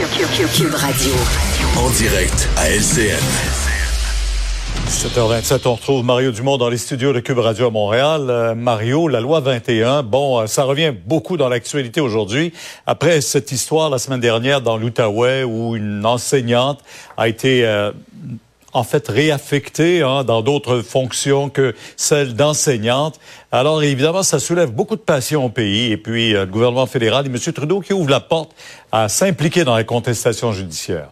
Cube Radio. En direct à LCN. 7h27, on retrouve Mario Dumont dans les studios de Cube Radio à Montréal. Euh, Mario, la loi 21, bon, euh, ça revient beaucoup dans l'actualité aujourd'hui. Après cette histoire la semaine dernière dans l'Outaouais où une enseignante a été euh, en fait réaffectée hein, dans d'autres fonctions que celle d'enseignante. Alors évidemment, ça soulève beaucoup de passion au pays. Et puis le gouvernement fédéral et M. Trudeau qui ouvre la porte à s'impliquer dans la contestation judiciaire.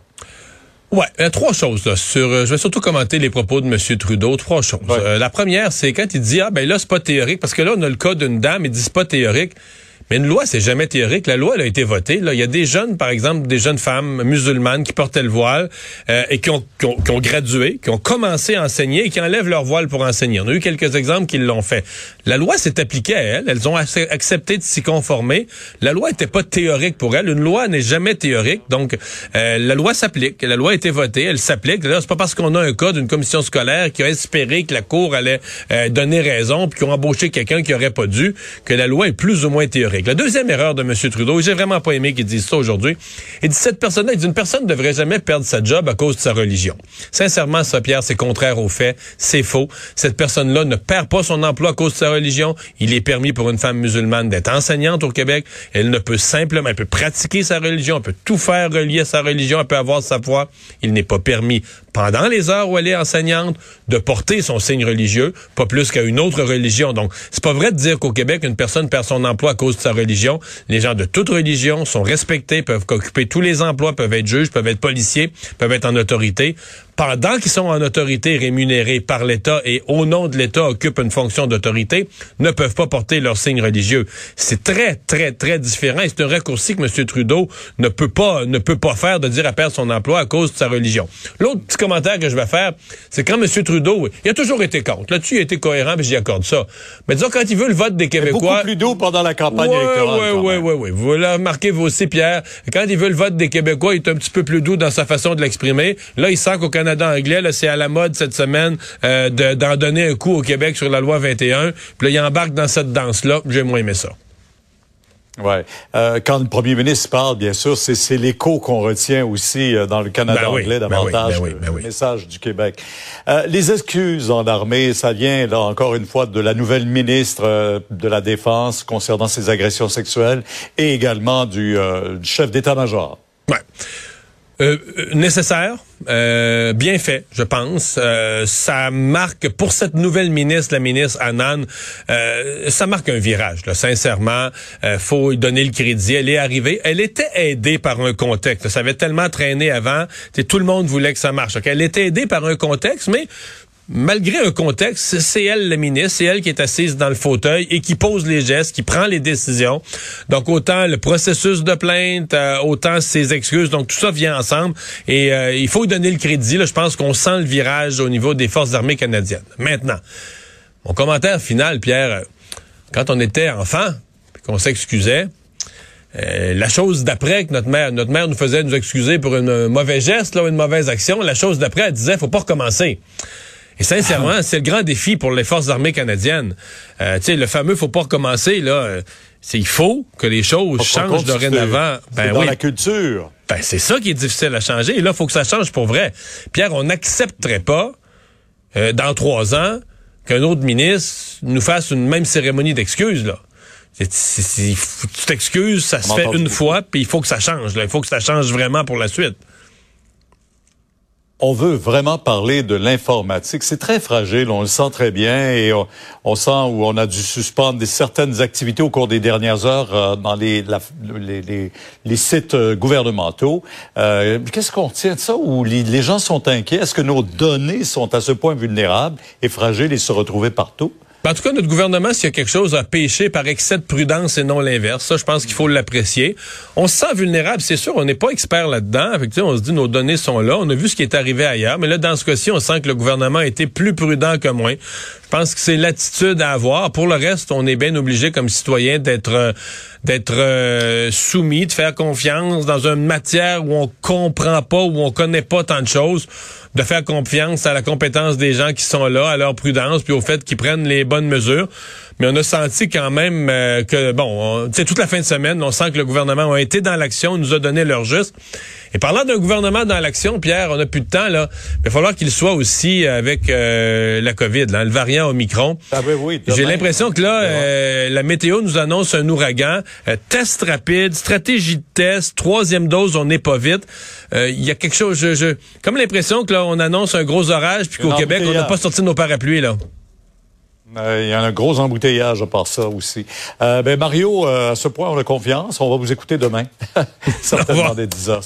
Ouais, euh, trois choses là. Sur, euh, je vais surtout commenter les propos de M. Trudeau. Trois choses. Euh, la première, c'est quand il dit ah ben là c'est pas théorique parce que là on a le cas d'une dame, il dit c'est pas théorique. Mais une loi, c'est jamais théorique. La loi, elle a été votée. Là, il y a des jeunes, par exemple, des jeunes femmes musulmanes qui portaient le voile euh, et qui ont, qui, ont, qui ont, gradué, qui ont commencé à enseigner et qui enlèvent leur voile pour enseigner. On a eu quelques exemples qui l'ont fait. La loi s'est appliquée à elles. Elles ont accepté de s'y conformer. La loi n'était pas théorique pour elles. Une loi n'est jamais théorique. Donc, euh, la loi s'applique. La loi a été votée. Elle s'applique. Là, c'est pas parce qu'on a un cas d'une commission scolaire qui a espéré que la Cour allait euh, donner raison puis qui ont embauché quelqu'un qui aurait pas dû que la loi est plus ou moins théorique. La deuxième erreur de M. Trudeau, j'ai vraiment pas aimé qu'il dise ça aujourd'hui, il dit cette personne-là, il dit une personne ne devrait jamais perdre sa job à cause de sa religion. Sincèrement, ça, Pierre, c'est contraire aux faits, c'est faux. Cette personne-là ne perd pas son emploi à cause de sa religion. Il est permis pour une femme musulmane d'être enseignante au Québec. Elle ne peut simplement, elle peut pratiquer sa religion, elle peut tout faire relier à sa religion, elle peut avoir sa foi. Il n'est pas permis pendant les heures où elle est enseignante, de porter son signe religieux, pas plus qu'à une autre religion. Donc, c'est pas vrai de dire qu'au Québec, une personne perd son emploi à cause de sa religion. Les gens de toute religion sont respectés, peuvent occuper tous les emplois, peuvent être juges, peuvent être policiers, peuvent être en autorité pendant qu'ils sont en autorité rémunérés par l'État et au nom de l'État occupent une fonction d'autorité, ne peuvent pas porter leur signe religieux. C'est très, très, très différent et c'est un raccourci que M. Trudeau ne peut pas, ne peut pas faire de dire à perdre son emploi à cause de sa religion. L'autre petit commentaire que je vais faire, c'est quand M. Trudeau, il a toujours été contre. Là-dessus, il a été cohérent, mais j'y accorde ça. Mais disons, quand il veut le vote des Québécois... Beaucoup plus doux pendant la campagne électorale. Oui, oui, oui, oui. Vous le remarquez, vous aussi, Pierre. Quand il veut le vote des Québécois, il est un petit peu plus doux dans sa façon de l'exprimer. Là, il sent qu'au Canada, Canada anglais, c'est à la mode cette semaine euh, d'en donner un coup au Québec sur la loi 21. Puis là, il embarque dans cette danse-là. J'ai moins aimé ça. Ouais. Euh, quand le premier ministre parle, bien sûr, c'est l'écho qu'on retient aussi euh, dans le Canada ben anglais ben davantage ben le message du Québec. Euh, les excuses en armée, ça vient là encore une fois de la nouvelle ministre de la Défense concernant ces agressions sexuelles et également du, du chef d'état-major. Ouais. Euh, nécessaire, euh, bien fait, je pense. Euh, ça marque pour cette nouvelle ministre, la ministre Annan, ça marque un virage. Là, sincèrement, faut donner le crédit. Elle est arrivée. Elle était aidée par un contexte. Ça avait tellement traîné avant. Tout le monde voulait que ça marche. Elle était aidée par un contexte, mais malgré un contexte, c'est elle la ministre, c'est elle qui est assise dans le fauteuil et qui pose les gestes, qui prend les décisions. Donc autant le processus de plainte, euh, autant ses excuses, donc tout ça vient ensemble et euh, il faut donner le crédit. Je pense qu'on sent le virage au niveau des forces armées canadiennes. Maintenant, mon commentaire final, Pierre, euh, quand on était enfant, qu'on s'excusait, la chose d'après que notre mère, notre mère nous faisait nous excuser pour une mauvais geste, là, une mauvaise action, la chose d'après, elle disait, faut pas recommencer. Et sincèrement, ah. c'est le grand défi pour les forces armées canadiennes. Euh, tu sais, le fameux faut pas recommencer là. Euh, c'est il faut que les choses changent dorénavant. Ben dans la culture. Ben c'est ça qui est difficile à changer. Et là, il faut que ça change pour vrai. Pierre, on n'accepterait pas euh, dans trois ans qu'un autre ministre nous fasse une même cérémonie d'excuses là. tu t'excuses, ça se fait une fois, puis il faut que ça change. Là. Il faut que ça change vraiment pour la suite on veut vraiment parler de l'informatique. C'est très fragile, on le sent très bien et on, sent où on a dû suspendre certaines activités au cours des dernières heures euh, dans les, sites euh, gouvernementaux. Euh, Qu'est-ce qu'on tient de ça où les, les gens sont inquiets? Est-ce que nos données sont à ce point vulnérables et fragiles et se retrouver partout? En tout cas, notre gouvernement, s'il y a quelque chose à pêcher par excès de prudence et non l'inverse, ça, je pense qu'il faut l'apprécier. On se sent vulnérable, c'est sûr, on n'est pas expert là-dedans. On se dit nos données sont là. On a vu ce qui est arrivé ailleurs, mais là, dans ce cas-ci, on sent que le gouvernement a été plus prudent que moins. Je pense que c'est l'attitude à avoir. Pour le reste, on est bien obligé comme citoyen d'être euh, d'être euh, soumis, de faire confiance dans une matière où on comprend pas, où on connaît pas tant de choses, de faire confiance à la compétence des gens qui sont là, à leur prudence, puis au fait qu'ils prennent les bonnes mesures. Mais on a senti quand même euh, que, bon, c'est toute la fin de semaine, on sent que le gouvernement a été dans l'action, nous a donné leur juste. Et parlant d'un gouvernement dans l'action, Pierre, on a plus de temps, là. Il va falloir qu'il soit aussi avec euh, la COVID, là, le variant Omicron. Ah ben oui, J'ai l'impression que là, euh, la météo nous annonce un ouragan. Euh, test rapide, stratégie de test, troisième dose, on n'est pas vite. Il y a quelque chose, je, je comme l'impression que là, on annonce un gros orage, puis qu'au Québec, on n'a pas sorti nos parapluies, là. Il y a un gros embouteillage à part ça aussi. Euh, ben Mario, à ce point, on a confiance. On va vous écouter demain. Certainement dès 10 heures.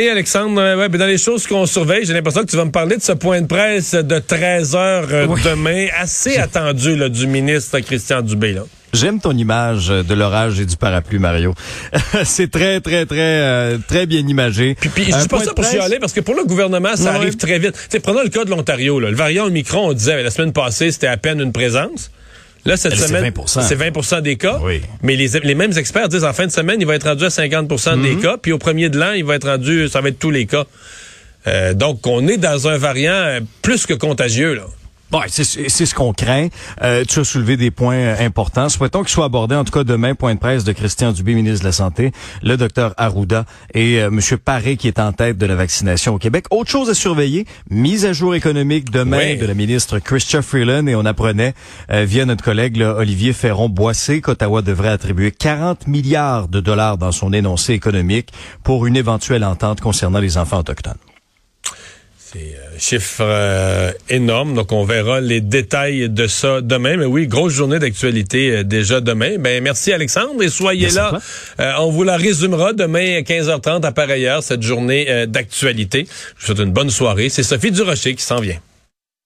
Et Alexandre, euh, ouais, ben dans les choses qu'on surveille, j'ai l'impression que tu vas me parler de ce point de presse de 13 heures euh, demain, assez attendu là, du ministre Christian Dubé. Là. J'aime ton image de l'orage et du parapluie, Mario. c'est très, très, très, euh, très bien imagé. Puis, puis je dis pas ça pour chialer, parce que pour le gouvernement, ça arrive très vite. T'sais, prenons le cas de l'Ontario. Le variant Omicron, on disait la semaine passée, c'était à peine une présence. Là, cette semaine, c'est 20%, des cas. Oui. Mais les, les, mêmes experts disent en fin de semaine, il va être rendu à 50% des mhm. cas. Puis au premier de l'an, il va être rendu, ça va être tous les cas. Euh, donc, on est dans un variant plus que contagieux, là. Bon, c'est ce qu'on craint. Euh, tu as soulevé des points euh, importants. Souhaitons qu'ils soient abordés, en tout cas demain, point de presse de Christian Dubé, ministre de la Santé, le docteur Arruda et euh, M. Paré qui est en tête de la vaccination au Québec. Autre chose à surveiller, mise à jour économique demain de la ministre Christian Freeland et on apprenait euh, via notre collègue Olivier Ferron-Boissé qu'Ottawa devrait attribuer 40 milliards de dollars dans son énoncé économique pour une éventuelle entente concernant les enfants autochtones. C'est un chiffre euh, énorme, donc on verra les détails de ça demain. Mais oui, grosse journée d'actualité euh, déjà demain. Ben merci Alexandre et soyez là. Euh, on vous la résumera demain à 15h30 à par ailleurs cette journée d'actualité. Je vous souhaite une bonne soirée. C'est Sophie Durocher qui s'en vient.